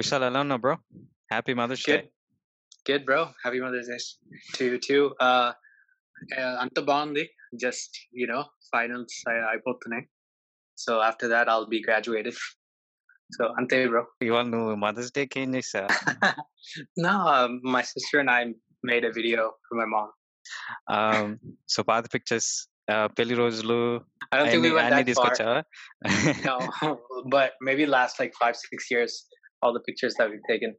విశాల్ ఎలా ఉన్నావు bro happy mother's day Good, good, bro. Happy Mother's Day to you too. Uh, uh, అంత బాగుంది just you know finals అయిపోతున్నాయి so after that I'll be graduated so అంతే bro ఇవాళ నువ్వు mothers day కి ఏం చేసా no my sister and I made a video for my mom so పాత పిక్చర్స్ పెళ్లి రోజులు I don't think అన్ని we went అన్ని that far తీసుకొచ్చావా no but maybe last like five six years All the pictures that we've taken.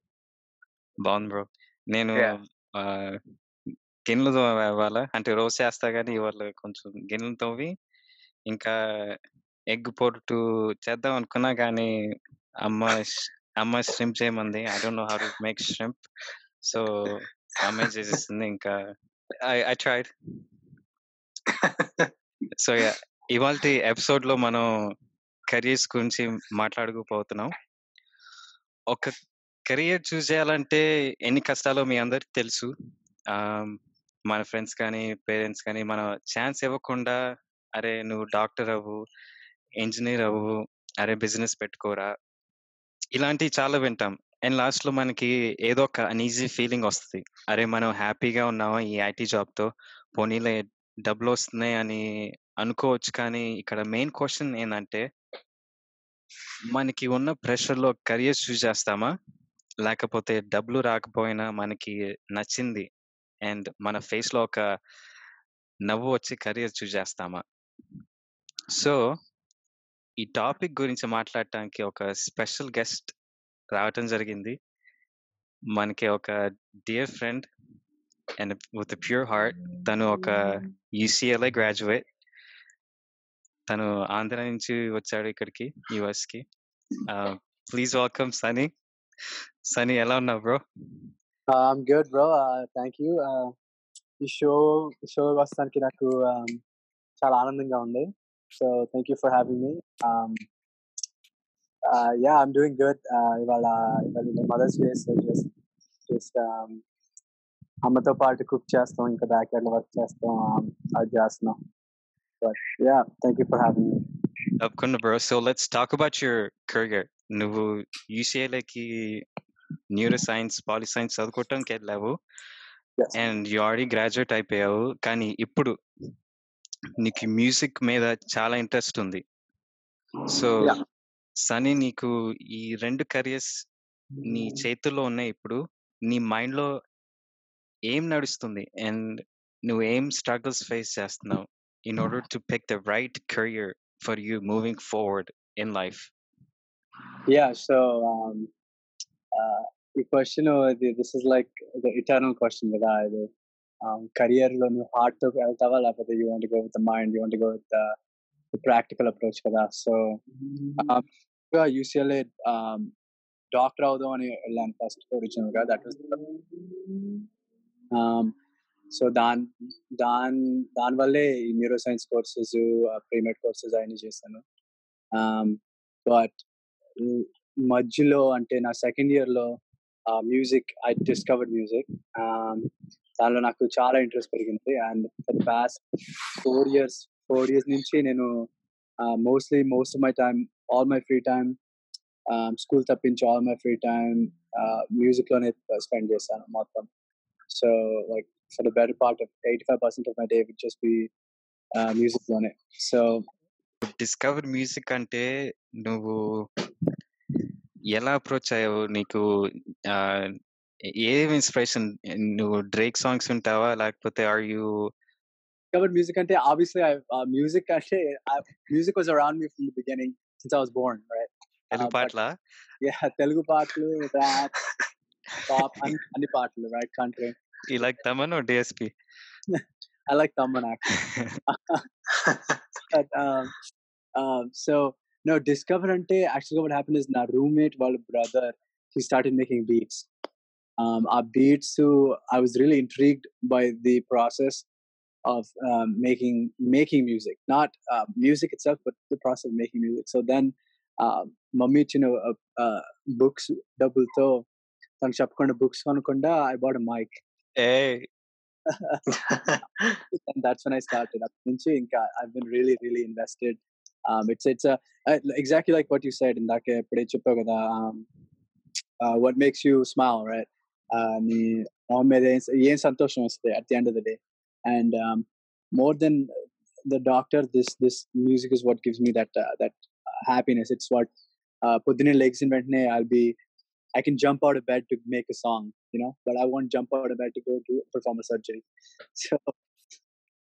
బాగుంది bro. నేను Yeah. ఆ, గిన్నెలు తోమాల అంటే రోజు చేస్తా కానీ ఇవాళ కొంచెం గిన్నెలు తోవి ఇంకా ఎగ్ పొట్టు చేద్దాం అనుకున్నా కానీ అమ్మ ష్- అమ్మ shrimp చేయమంది. I don't know how to make shrimp so అమ్మాయి చేసేసింది ఇంకా. ఐ ఐ ట్రైడ్ సో ఇవాళ ఎపిసోడ్లో మనం కెరీర్స్ గురించి మాట్లాడుకోపోతున్నాం ఒక కెరియర్ చూస్ చేయాలంటే ఎన్ని కష్టాలో మీ అందరికి తెలుసు. మన ఫ్రెండ్స్ కానీ పేరెంట్స్ కానీ మన ఛాన్స్ ఇవ్వకుండా అరే నువ్వు డాక్టర్ అవ్వు ఇంజనీర్ అవ్వు అరే బిజినెస్ పెట్టుకోరా ఇలాంటివి చాలా వింటాం. అండ్ లాస్ట్లో మనకి ఏదో ఒక అన్ఈజీ ఫీలింగ్ వస్తుంది. అరే మనం హ్యాపీగా ఉన్నామా ఈ ఐటీ జాబ్తో పోనీలే డబ్బులు వస్తున్నాయి అని అనుకోవచ్చు కానీ ఇక్కడ మెయిన్ క్వశ్చన్ ఏంటంటే మనకి ఉన్న ప్రెషర్లో కెరియర్ చూస్ చేస్తామా? లేకపోతే డబ్బులు రాకపోయినా మనకి నచ్చింది అండ్ మన ఫేస్లో ఒక నవ్వు వచ్చి కెరియర్ చూస్ చేస్తామా? సో ఈ టాపిక్ గురించి మాట్లాడటానికి ఒక స్పెషల్ గెస్ట్ రావటం జరిగింది. మనకి ఒక dear friend and with pure heart తను ఒక యూసిఎల్ఐ గ్రాడ్యుయేట్. తను ఆంధ్ర నుంచి వచ్చాడు ఇక్కడికి యుఎస్కి ప్లీజ్ వెల్కమ్ సనీ. సనీ ఎలా ఉన్నావు bro? I'm good, bro. Uh, thank you. Uh, ఈ షో షో వస్తానికి నాకు చాలా ఆనందంగా ఉంది. So thank you for having me. Yeah I'm doing good. ఇవాళ ఇవాళ mother's day so just just అమ్మతో పాటు కుక్ చేస్తాం ఇంకా బ్యాక్ యార్డ్ వర్క్ చేస్తాం అది చేస్తున్నాం. Yeah thank you for having me తప్పకుండా bro so let's talk about your career నువ్వు యూసీఏలకి న్యూరో సైన్స్ పాలి సైన్స్ చదువుకోవటానికి వెళ్ళావు. అండ్ యు ఆల్రెడీ గ్రాడ్యుయేట్ అయిపోయావు. కానీ ఇప్పుడు నీకు మ్యూజిక్ మీద చాలా ఇంట్రెస్ట్ ఉంది. So Yeah. సనీ నీకు ఈ రెండు కెరియర్స్ నీ చేతుల్లో ఉన్నాయి ఇప్పుడు. నీ మైండ్లో ఏం నడుస్తుంది? అండ్ నువ్వు ఏం స్ట్రగుల్స్ ఫేస్ చేస్తున్నావు? In order to pick the right career for you moving forward in life Yeah, so um, uh, the question uh, the- this is like the eternal question కదా ఇది um, career లో నువ్వు heart తో వెళ్తావా లేకపోతే you want go with the mind you want go with the practical approach కదా so UCLA doctor అవుదాం అని వెళ్ళాను ఫస్ట్ ఒరిజినల్ గా దట్ వాస్ so దాని దాని దానివల్లే ఈ neuroscience courses premed courses అవన్నీ చేశాను. బట్ మధ్యలో అంటే నా సెకండ్ ఇయర్లో మ్యూజిక్ ఐ డిస్కవర్డ్ మ్యూజిక్ దానిలో నాకు చాలా ఇంట్రెస్ట్ పెరిగింది. And for the past four years four years నుంచి నేను mostly most of my time all my free time school తప్పించి ఆల్ మై ఫ్రీ టైమ్ మ్యూజిక్లోనే స్పెండ్ చేశాను మొత్తం. So like for the better part of 85% of my day would just be మ్యూజిక్లోనే so discover music అంటే నువ్వు ఎలా approach అయ్యావు? నీకు ఏం ఇన్స్పిరేషన్ నువ్వు డ్రేక్ సాంగ్స్ ఉంటావా లేకపోతే ఆర్ యూ డిస్కవర్ మ్యూజిక్ అంటే ఆబ్వియస్లీ మ్యూజిక్ uh, అంటే music was around me from the beginning since I was born right Telugu uh, పాటల? యా తెలుగు పాటలు ర్యాప్ పాప్ అన్ని పాటలు right country country ఈ like Thaman DSP I like Tamman actually but um, um so no discover ante actually what happened is నా roommate వాళ్ళ brother he started making beats um our beats so I was really intrigued by the process of um, making making music, not uh, music itself, but the process of making music. So then, uh, mummy you know uh, uh, books double to తను చెప్పకుండా books కొనకుండా I bought mic A and that's when I started. అప్పటి నుంచి ఇంకా I've been really really invested. Um, it's it's a uh, exactly like what you said ఇందాక ఎప్పుడే చెప్పావు కదా um, uh, what makes you smile, right? Uh, నీ మొహం మీద ఏం ఏం సంతోషం వస్తుంది at the end of the day. And um, more than the doctor, this this music is what gives me that uh, that uh, happiness. It's what uh, పొద్దున్నే legs in వెంటనే I'll be I can jump out of bed to make a song, you know, but I won't jump out of bed to go to perform a surgery. So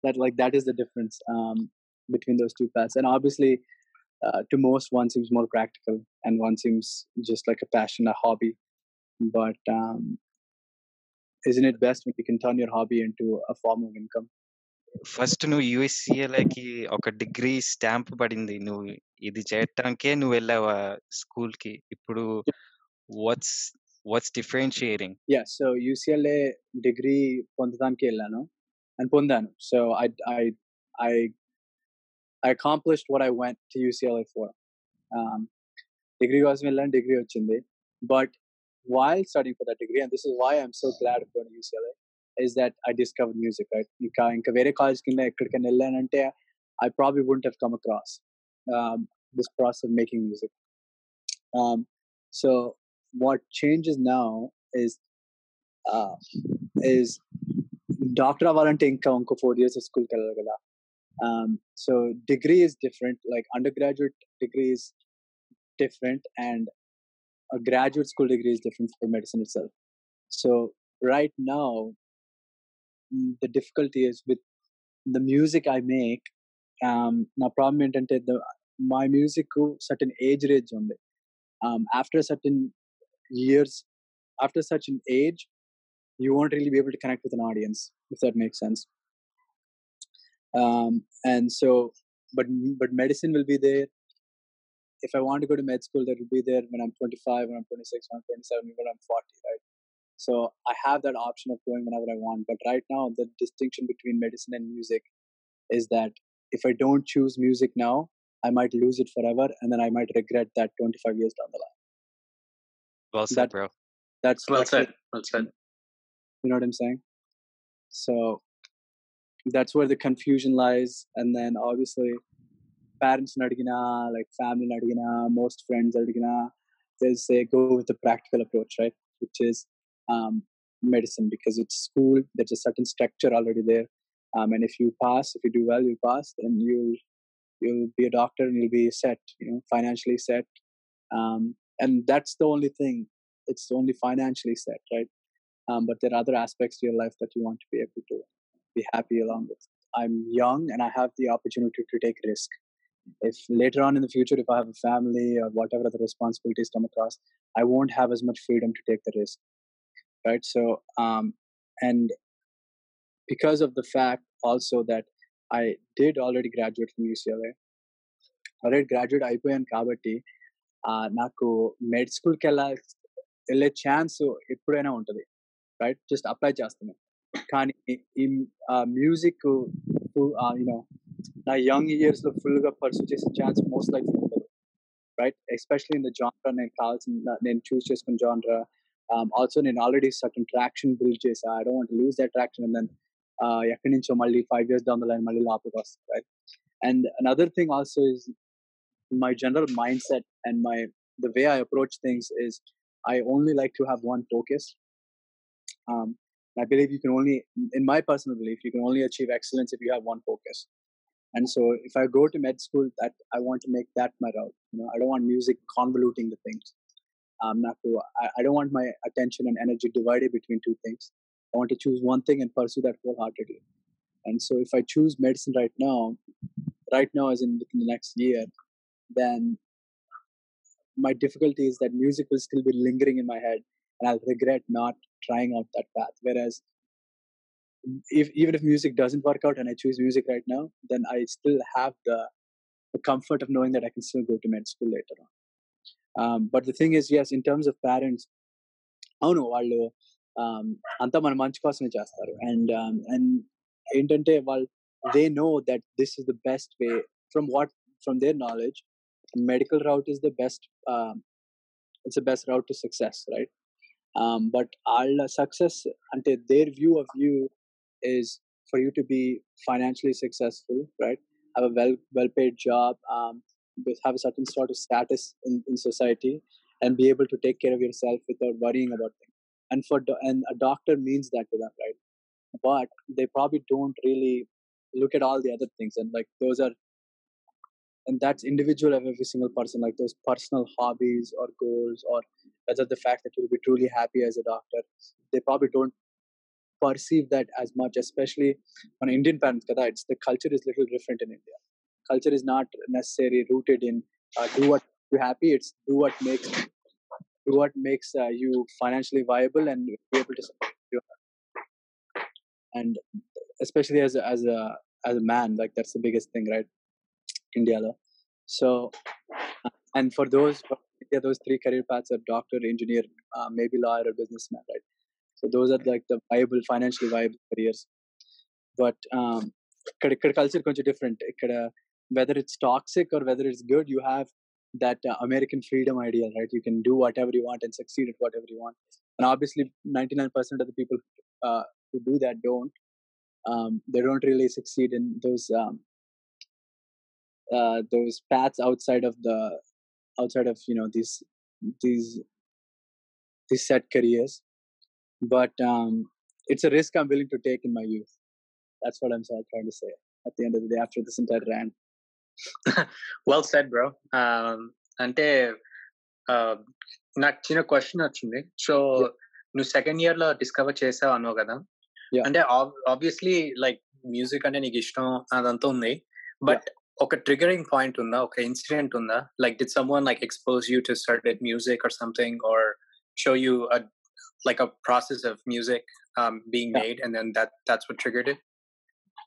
that like that is the difference um, between those two paths. And obviously, uh, to most, one seems more practical, and one seems just like a passion, a hobby. But um, isn't it best when you can turn your hobby into a form of income? First నువ్వు యూఎస్సిఏలకి ఒక degree stamp పడింది నువ్వు ఇది చేయటానికే నువ్వు వెళ్ళావు స్కూల్కి ఇప్పుడు what's what's differentiating Yeah, so UCLA degree పొందడానికి వెళ్ళాను and పొందాను. So I I I I accomplished what I went to UCLA for. Um, degree కోసం వెళ్ళాను degree వచ్చింది. But while studying for that degree, and this is why I'm so glad of going to UCLA, is that I discovered music, right? ఇంకా ఇంకా వేరే college కింద ఎక్కడికైనా వెళ్ళానంటే I probably wouldn't have come across um, this process of making music. Um, so what changes now is uh, is doctor awalan tinka unko four years of school kalalagala um, so degree is different. Like undergraduate degree is different and a graduate school degree is different for medicine itself. So right now mm, the difficulty is with the music i make um, na problem intended the my music certain age range on um, after a certain years after such an age you won't really be able to connect with an audience if that makes sense. Um, and so but but medicine will be there. If i want to go to med school that will be there when i'm 25 when i'm 26 when i'm 27 when i'm 40 right? So i have that option of going whenever i want but right now the distinction between medicine and music is that if i don't choose music now i might lose it forever and then i might regret that 25 years down the line. Well said, that, bro. That's well that's said. Well said. You know what I'm saying? So that's where the confusion lies. And then obviously, parents nadigana, like family nadigana, most friends nadigana, they'll say go with the practical approach, right? Which is um, medicine because it's school. There's a certain structure already there. Um, and if you pass, if you do well, you pass, then you'll you'll be a doctor and you'll be set, you know, financially set. Um, and that's the only thing. It's only financially set, right? Um, but there are other aspects to your life that you want to be able to be happy along with. I'm young and I have the opportunity to take risk. If later on in the future, if I have a family or whatever other responsibilities come across, I won't have as much freedom to take the risk, right? So, um, and because of the fact also that I did already graduate from UCLA, I did graduate IPA and Kabati, నాకు med స్కూల్కి వెళ్ళా వెళ్ళే chance ఎప్పుడైనా ఉంటుంది. Right just apply చేస్తున్నాను కానీ ఈ music you know నా యంగ్ ఇయర్స్లో ఫుల్గా పర్సూ చేసే ఛాన్స్ మోస్ట్ లైక్ ఉంటుంది right especially in the genre నేను కావాల్సిన నేను చూస్ చేసుకున్న జాన్రా ఆల్సో నేను ఆల్రెడీ సర్టన్ ట్రాక్షన్ బిల్డ్ చేసా. I don't lose that traction and then ఎక్కడి నుంచో మళ్ళీ five years down the line మళ్ళీ లోపలికి వస్తుంది right and another thing also is my general mindset and my the way I approach things is I only like to have one focus. Um, I believe you can only, in my personal belief, you can only achieve excellence if you have one focus. And so, if I go to med school, that I want to make that my route. You know, I don't want music convoluting the things. Um, not to, I, I don't want my attention and energy divided between two things. I want to choose one thing and pursue that wholeheartedly. And so, if I choose medicine right now, right now, as in within the next year, then my difficulty is that music will still be lingering in my head and I'll regret not trying out that path. Whereas if even if music doesn't work out and I choose music right now, then I still have the, the comfort of knowing that I can still go to med school later on. Um, but the thing is, yes, in terms of parents, అవును వాళ్ళు అంతా మన మంచి కోసమే చేస్తారు and and ఏంటంటే వాళ్ళు they know that this is the best way from what from their knowledge medical route is the best um, it's the best route to success right? Um, but all success until their view of you is for you to be financially successful right? Have a well well paid job um, have a certain sort of status in, in society and be able to take care of yourself without worrying about things and for do- and a doctor means that to them right? But they probably don't really look at all the other things and like those are and that's individual of every single person like those personal hobbies or goals or whether the fact that you'll be truly happy as a doctor they probably don't perceive that as much especially on indian parents kada, it's the culture is little different in india. Culture is not necessarily rooted in uh, do what you happy it's do what makes do what makes uh, you financially viable and be able to support and especially as a, as a as a man like that's the biggest thing right india though. so uh, and for those for India, those three career paths are doctor engineer uh, maybe lawyer or businessman right so those are like the viable financially viable careers but um ఇక్కడ ఇక్కడ culture కొంచెం different ఇక్కడ whether it's toxic or whether it's good you have that uh, American freedom ideal, right? You can do whatever you want and succeed at whatever you want. And obviously, 99% of the people uh, who do that don't. Um, they don't really succeed in those um, uh, those paths outside of the outside of you know these these these set careers. But um, it's a risk I'm willing to take in my youth. That's what I'm trying to say at the end of the day after this entire rant. Well said bro అంటే uh, నాకు చిన్న question వచ్చింది so నువ్వు second ఇయర్లో discover చేసావు అన్నావు కదా. అంటే ఆబ్వియస్లీ లైక్ మ్యూజిక్ అంటే నీకు ఇష్టం అదంతా ఉంది బట్ ఒక ట్రిగరింగ్ పాయింట్ ఉందా ఒక ఇన్సిడెంట్ ఉందా like did some one like expose you to start with music or something or show you like a process of music um, being Yeah. made and then that that's what triggered it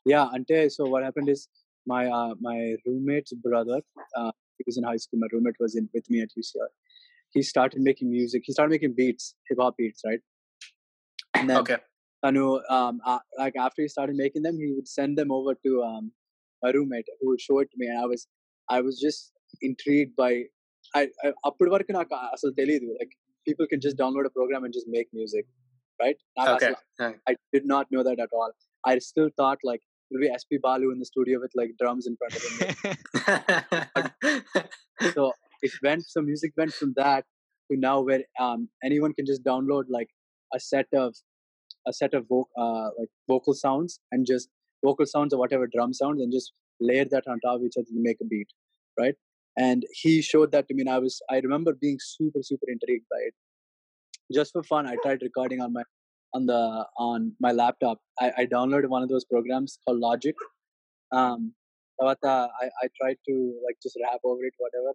yeah ante so what happened is my uh, my roommate's brother uh, he was in high school my roommate was in with me at ucr he started making music he started making beats hip hop beats right and then okay Anu, um, uh, like after he started making them, he would send them over to um, my roommate who would show it to me, and I was, I was just intrigued by. I, I అప్పటి వరకు నాకు అసలు తెలియదు like people can just download a program and just make music, right? నాకు okay అసలు I did not know that at all. I still thought like it would be SP Balu in the studio with like drums in front of him. so it went so music went from that to now where um, anyone can just download like a set of a set of vo- uh, like vocal sounds and just vocal sounds or whatever drum sounds and just layer that on top of each other to make a beat, right? And he showed that to me, and I was I remember being super super intrigued by it. Just for fun, I tried recording on my on the on my laptop. I, I downloaded one of those programs called Logic. Um, I, I tried to like just rap over it, whatever.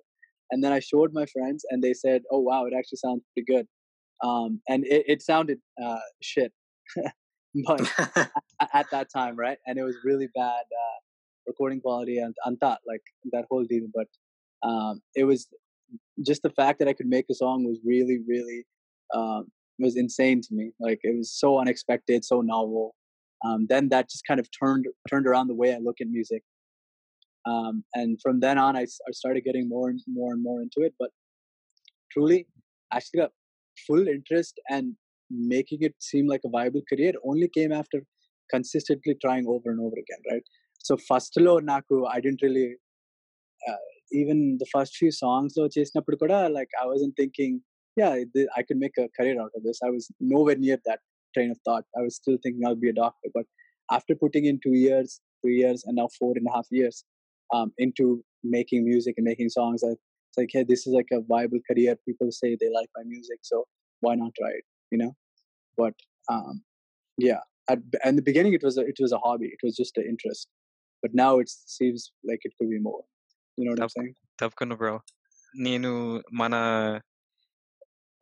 And then I showed my friends, and they said, "Oh wow, it actually sounds pretty good." Um, and it, it sounded uh, shit. but at that time right? And it was really bad uh recording quality and anta like that whole deal. But um it was just the fact that i could make a song was really really um was insane to me. Like it was so unexpected so novel. Um then that just kind of turned turned around the way i look at music. Um and from then on I, I started getting more and more and more into it. But truly actually got full interest and making it seem like a viable career only came after consistently trying over and over again right so first లో నాకు i didn't really uh, even the first few songs లో చేసినప్పుడు కూడా like i wasn't thinking yeah th- i could make a career out of this i was nowhere near that train of thought i was still thinking i'll be a doctor but after putting in two years three years and now four and a half years um, into making music and making songs I, it's like hey this is like a viable career people say they like my music so why not try it you know but um yeah at in the beginning it was a, it was a hobby it was just an interest but now it seems like it could be more you know what i'm saying తప్పకుండా bro నేను మన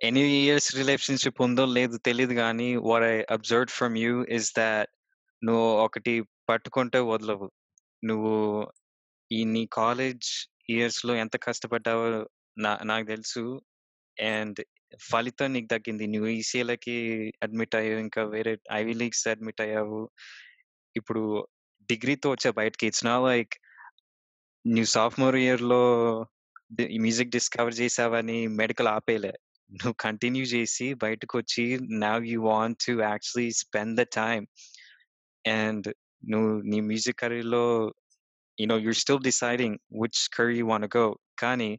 any years relationship ఉందో లేదు తెలియదు కానీ what I observe from you is that నువ్వు ఒకటి పట్టుకుంటే వదలవు నువ్వు ఈ నీ కాలేజ్ ఇయర్స్ లో ఎంత కష్టపడ్డావో నా నాకు తెలుసు అండ్ ఫలితం నీకు దక్కింది నువ్వు ఈసీఏలకి అడ్మిట్ అయ్యావు ఇంకా వేరే ఐవీ లీగ్స్ అడ్మిట్ అయ్యావు ఇప్పుడు డిగ్రీతో వచ్చే బయటకి ఇట్స్ నా లైక్ నువ్వు సాఫ్ట్వేర్ ఇయర్ లో మ్యూజిక్ డిస్కవర్ చేసావని మెడికల్ ఆపేలే నువ్వు కంటిన్యూ చేసి బయటకు వచ్చి now you want to actually spend the time and నువ్వు నీ మ్యూజిక్ కెరీర్లో you know you're still deciding which career you want to go కానీ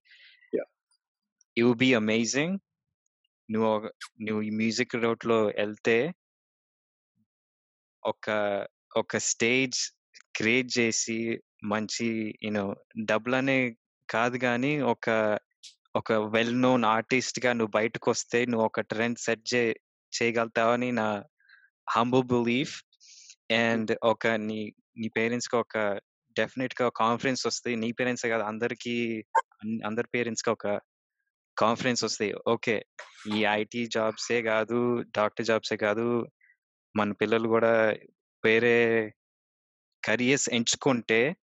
Yeah. It will be amazing నువ్వు ఒక- నువ్వు ఈ మ్యూజిక్ రోడ్లో వెళ్తే ఒక ఒక స్టేజ్ క్రియేట్ చేసి మంచి యూనో డబ్బులనే కాదు కానీ ఒక ఒక వెల్ నోన్ ఆర్టిస్ట్గా నువ్వు బయటకు వస్తే నువ్వు ఒక ట్రెండ్ సెట్ చే చేయగలుగుతావని నా హంబుల్ బిలీఫ్ అండ్ ఒక నీ నీ పేరెంట్స్కి ఒక డెఫినెట్గా కాన్ఫిడెన్స్ వస్తాయి నీ పేరెంట్స్ కాదు అందరికి అన్- అందరి పేరెంట్స్కి ఒక కాన్ఫిడెన్స్ వస్తాయి. ఓకే. ఈ ఐటీ జాబ్సే కాదు డాక్టర్ జాబ్సే కాదు మన పిల్లలు కూడా వేరే కరియర్స్ ఎంచుకుంటే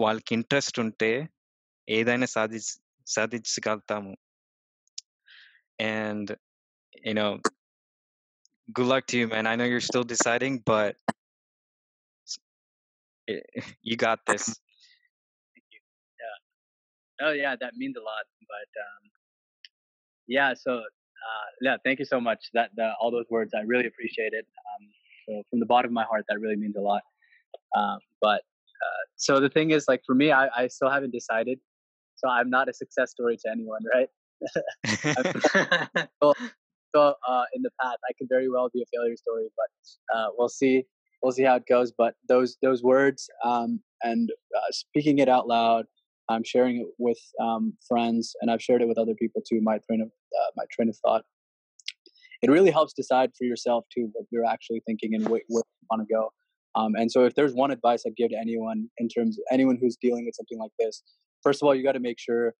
వాళ్ళకి ఇంట్రెస్ట్ ఉంటే ఏదైనా సాధి సాధించగలుగుతాము. And you know good luck to you man i know you're still deciding but you got this Oh yeah, that means a lot. But um, yeah, so uh, yeah, thank you so much. That the, all those words, I really appreciate it. Um, so from the bottom of my heart, that really means a lot. Um, but uh, so the thing is, like for me, I, I still haven't decided. So I'm not a success story to anyone, right? So uh, in the path, I could very well be a failure story, but uh, we'll see. We'll see how it goes. But those those words um, and uh, speaking it out loud, I'm sharing it with um, friends, and I've shared it with other people too. My train of uh, my train of thought. It really helps decide for yourself too what you're actually thinking and wh- where you want to go. Um, and so, if there's one advice I'd give to anyone in terms of anyone who's dealing with something like this, first of all, you got to make sure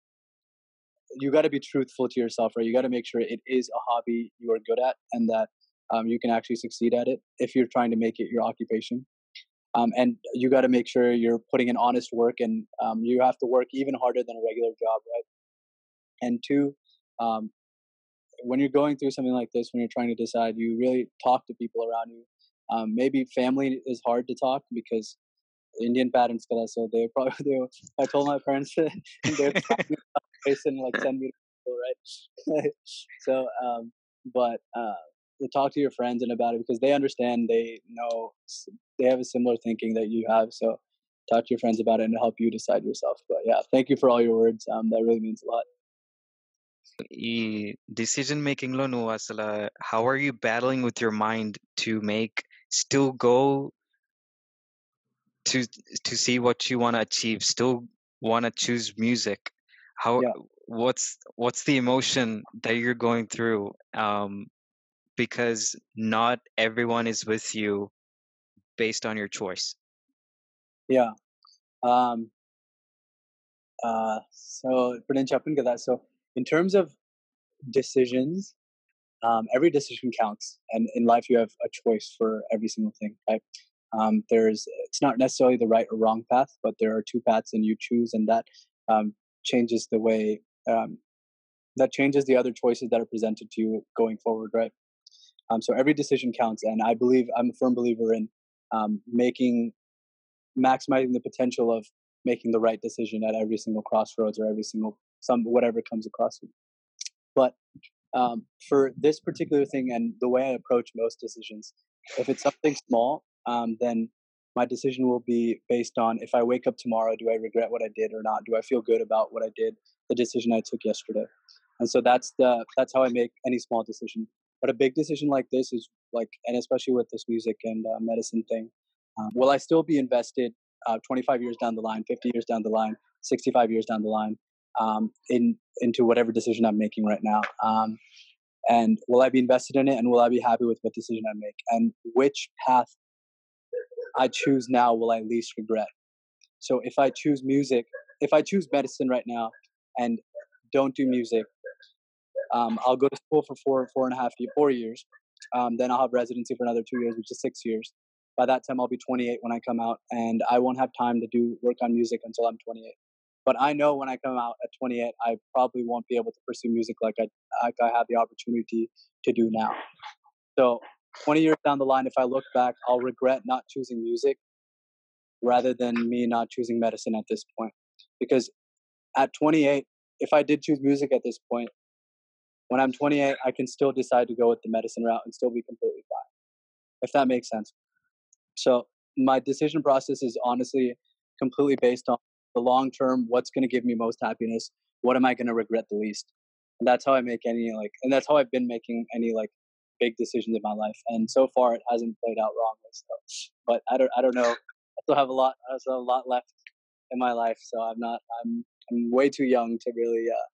you got to be truthful to yourself, right? You got to make sure it is a hobby you are good at and that um, you can actually succeed at it if you're trying to make it your occupation. Um, and you got to make sure you're putting in honest work and um, you have to work even harder than a regular job, right? And two, um, when you're going through something like this, when you're trying to decide, you really talk to people around you. Um, maybe family is hard to talk because Indian parents, kada, so they probably, they, I told my parents they're and like send me to school, right? so, um, but uh, to talk to your friends and about it because they understand they know they have a similar thinking that you have so talk to your friends about it and help you decide yourself but yeah thank you for all your words um, that really means a lot decision making making loan ಅಸಲ how are you battling with your mind to make still to to see what you want to achieve still want to choose music how yeah. what's what's the emotion that you're going through um because not everyone is with you based on your choice. Yeah. Um, uh, so, so in terms of decisions, um, every decision counts. And in life, you have a choice for every single thing, right? Um, there's it's not necessarily the right or wrong path, but there are two paths, and you choose, and that um, changes the way um, that changes the other choices that are presented to you going forward, right? Um, so every decision counts and i believe i'm a firm believer in um, making maximizing the potential of making the right decision at every single crossroads or every single some whatever comes across you. But um, for this particular thing and the way I approach most decisions, if it's something small, um, then my decision will be based on if I wake up tomorrow, do I regret what I did or not? Do I feel good about what I did, the decision I took yesterday? And so that's the that's how I make any small decision. But a big decision like this is like, and especially with this music and uh, medicine thing, um, will I still be invested uh, 25 years down the line, 50 years down the line, 65 years down the line um, in into whatever decision I'm making right now? Um, and will I be invested in it? And will I be happy with what decision I make? And which path I choose now will I least regret? So if I choose music, if I choose medicine right now and don't do music, um, I'll go to school for four, four and a half, four years. Um, then I'll have residency for another two years, which is six years. By that time, I'll be 28 when I come out, and I won't have time to do work on music until I'm 28. But I know when I come out at 28, I probably won't be able to pursue music like I like I have the opportunity to do now. So 20 years down the line, if I look back, I'll regret not choosing music rather than me not choosing medicine at this point. Because at 28, if I did choose music at this point, when I'm 28, I can still decide to go with the medicine route and still be completely fine, if that makes sense. So my decision process is honestly completely based on the long term, what's going to give me most happiness, what am I going to regret the least? And that's how I make any like, and that's how I've been making any like big decisions in my life. And so far, it hasn't played out wrongly. So, but I don't, I don't know. I still have a lot, I still have a lot left in my life. So I'm not, I'm, I'm way too young to really uh,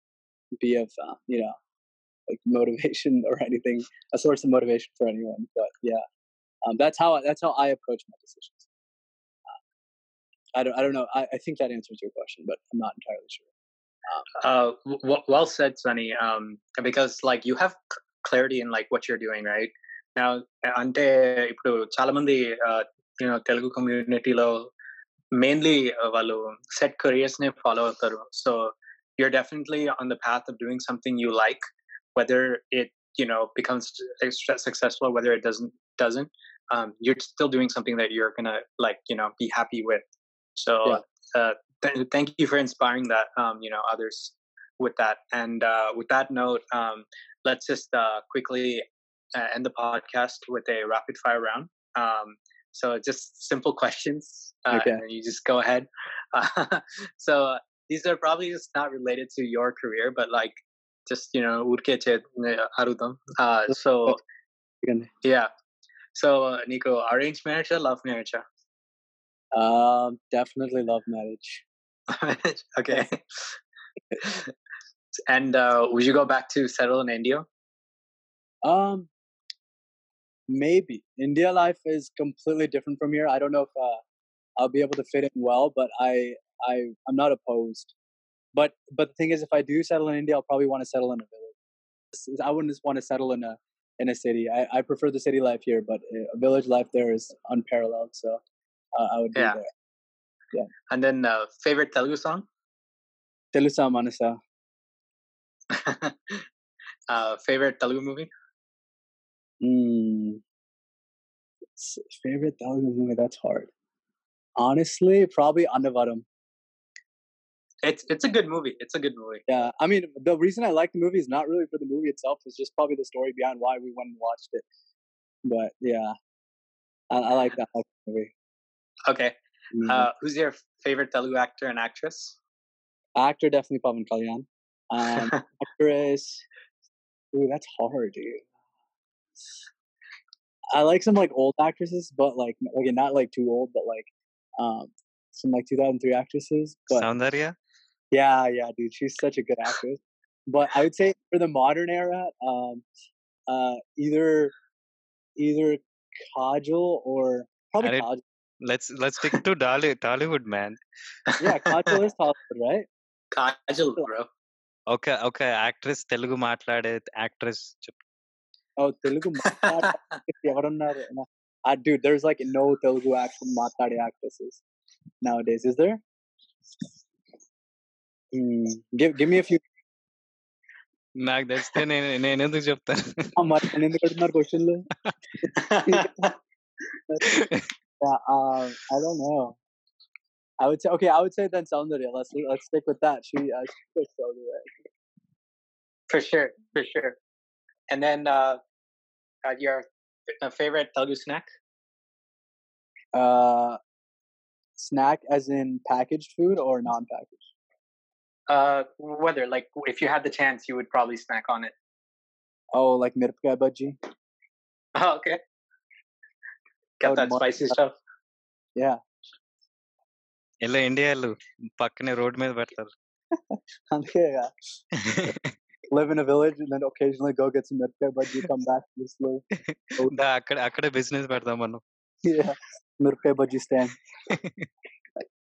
be of, uh, you know, like motivation or anything, a source of motivation for anyone. But yeah, um, that's how that's how I approach my decisions. Uh, I don't, I don't know. I, I think that answers your question, but I'm not entirely sure. Uh, w- well said, Sunny. Um, because like you have c- clarity in like what you're doing, right? Now, అంటే ఇప్పుడు చాలా మంది you know Telugu కమ్యూనిటీలో mainly వాళ్ళు set careers నే follow అవుతారు so you're definitely on the path of doing something you like whether it you know becomes extra successful whether it doesn't doesn't um, you're still doing something that you're gonna like you know be happy with so Yeah. uh, th- thank you for inspiring that um, you know others with that and uh, with that note um, let's just uh, quickly uh, end the podcast with a rapid fire round um, so just simple questions uh, Okay. and you just go ahead so these are probably just not related to your career but like just you know urke chet arudam uh so yeah. So uh, nico arranged marriage or love marriage? Um, definitely love marriage. okay. And uh would you go back to settle in india? Um, maybe. India life is completely different from here. I don't know if uh, I'll be able to fit in well, but I I I'm not opposed. But but the thing is, if I do settle in India, I'll probably want to settle in a village. I wouldn't just want to settle in a in a city. I, I prefer the city life here, but uh, a village life there is unparalleled. So uh, I would be Yeah. there. and then uh, favorite telugu song Telusa Manasa. uh favorite telugu movie Mm. Favorite Telugu movie? That's hard. Honestly, probably Annavaram it's it's a good movie. It's a good movie. Yeah, I mean, the reason I like the movie is not really for the movie itself. It's just probably the story behind why we went and watched it. But yeah, I, I like that movie. Okay, mm-hmm. uh, who's your favorite Telugu actor and actress? Actor definitely Pawan Kalyan. Um, actress, ooh, that's hard, dude. I like some like old actresses, but like okay, not like too old, but like um, some like 2003 actresses. But yeah, yeah, dude. She's such a good actress. But I would say for the modern era, um, uh, either either Kajol or probably Kajol. Let's let's stick to Dali, Tollywood, man. Yeah, Kajol is Bollywood, right? Kajol, bro. Okay, okay. Actress Telugu మాట్లాడే actress Oh, Telugu ఎవరున్నారు uh, ah, dude, there's like no Telugu action మాట్లాడే actresses nowadays, is there? Hmm, give give me a few. నాకు తెలిస్తే నేను నేను ఎందుకు చెప్తాను Ah, మరి నేను ఎందుకు అడుగుతున్నారు క్వశ్చన్లు Yeah, um, I don't know. I would say okay. I would say then Soundarya. Let's let's stick with that. She uh, she picks Soundarya. for sure for sure and then uh, uh your uh, favorite telugu snack Uh, snack as in packaged food or non-packaged? uh whether like if you had the chance you would probably snack on it Oh, like mirpka bhaji. oh, okay get would that mo- spicy stuff Yeah, ఇలా India వెళ్ళు పక్కనే road మీద పెడతారు okay. Yeah. Live in a village and then occasionally go get some mirpka bhaji. Come back just live. దా అక్కడ అక్కడే business పెడదాం మనం Yeah, mirpka bhaji stand.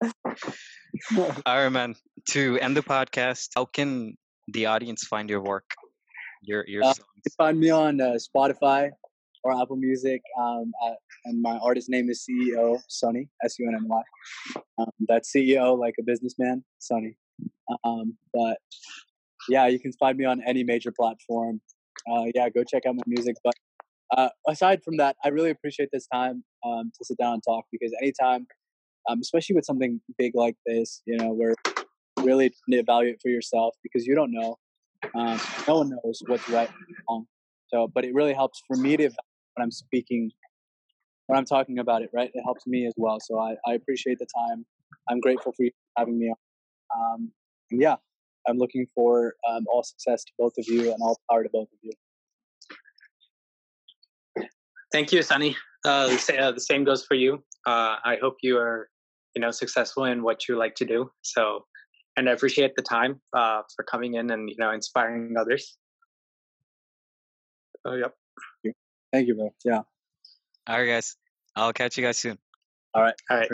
All right, man. To end the podcast, how can the audience find your work, your your Uh, songs? You can find me on uh, Spotify or Apple Music. Um, at, and my artist name is CEO Sunny S U N N Y. Um, that's CEO like a businessman, Sunny. Um, but yeah, you can find me on any major platform. Uh, yeah, go check out my music. But uh, aside from that, I really appreciate this time um, to sit down and talk because anytime, um, especially with something big like this, you know, where really to evaluate for yourself because you don't know. Um, no one knows what's right and wrong. So, but it really helps for me to when I'm speaking, when I'm talking about it, right? It helps me as well. So I, I appreciate the time. I'm grateful for you having me on. Um, yeah, I'm looking for um, all success to both of you and all power to both of you. Thank you, Sunny. Uh, the, uh, the same goes for you. Uh, I hope you are, you know, successful in what you like to do. So, and I appreciate the time uh, for coming in and you know inspiring others. So, yep. Thank you, bro. Yeah. All right, guys. I'll catch you guys soon. All right. All right.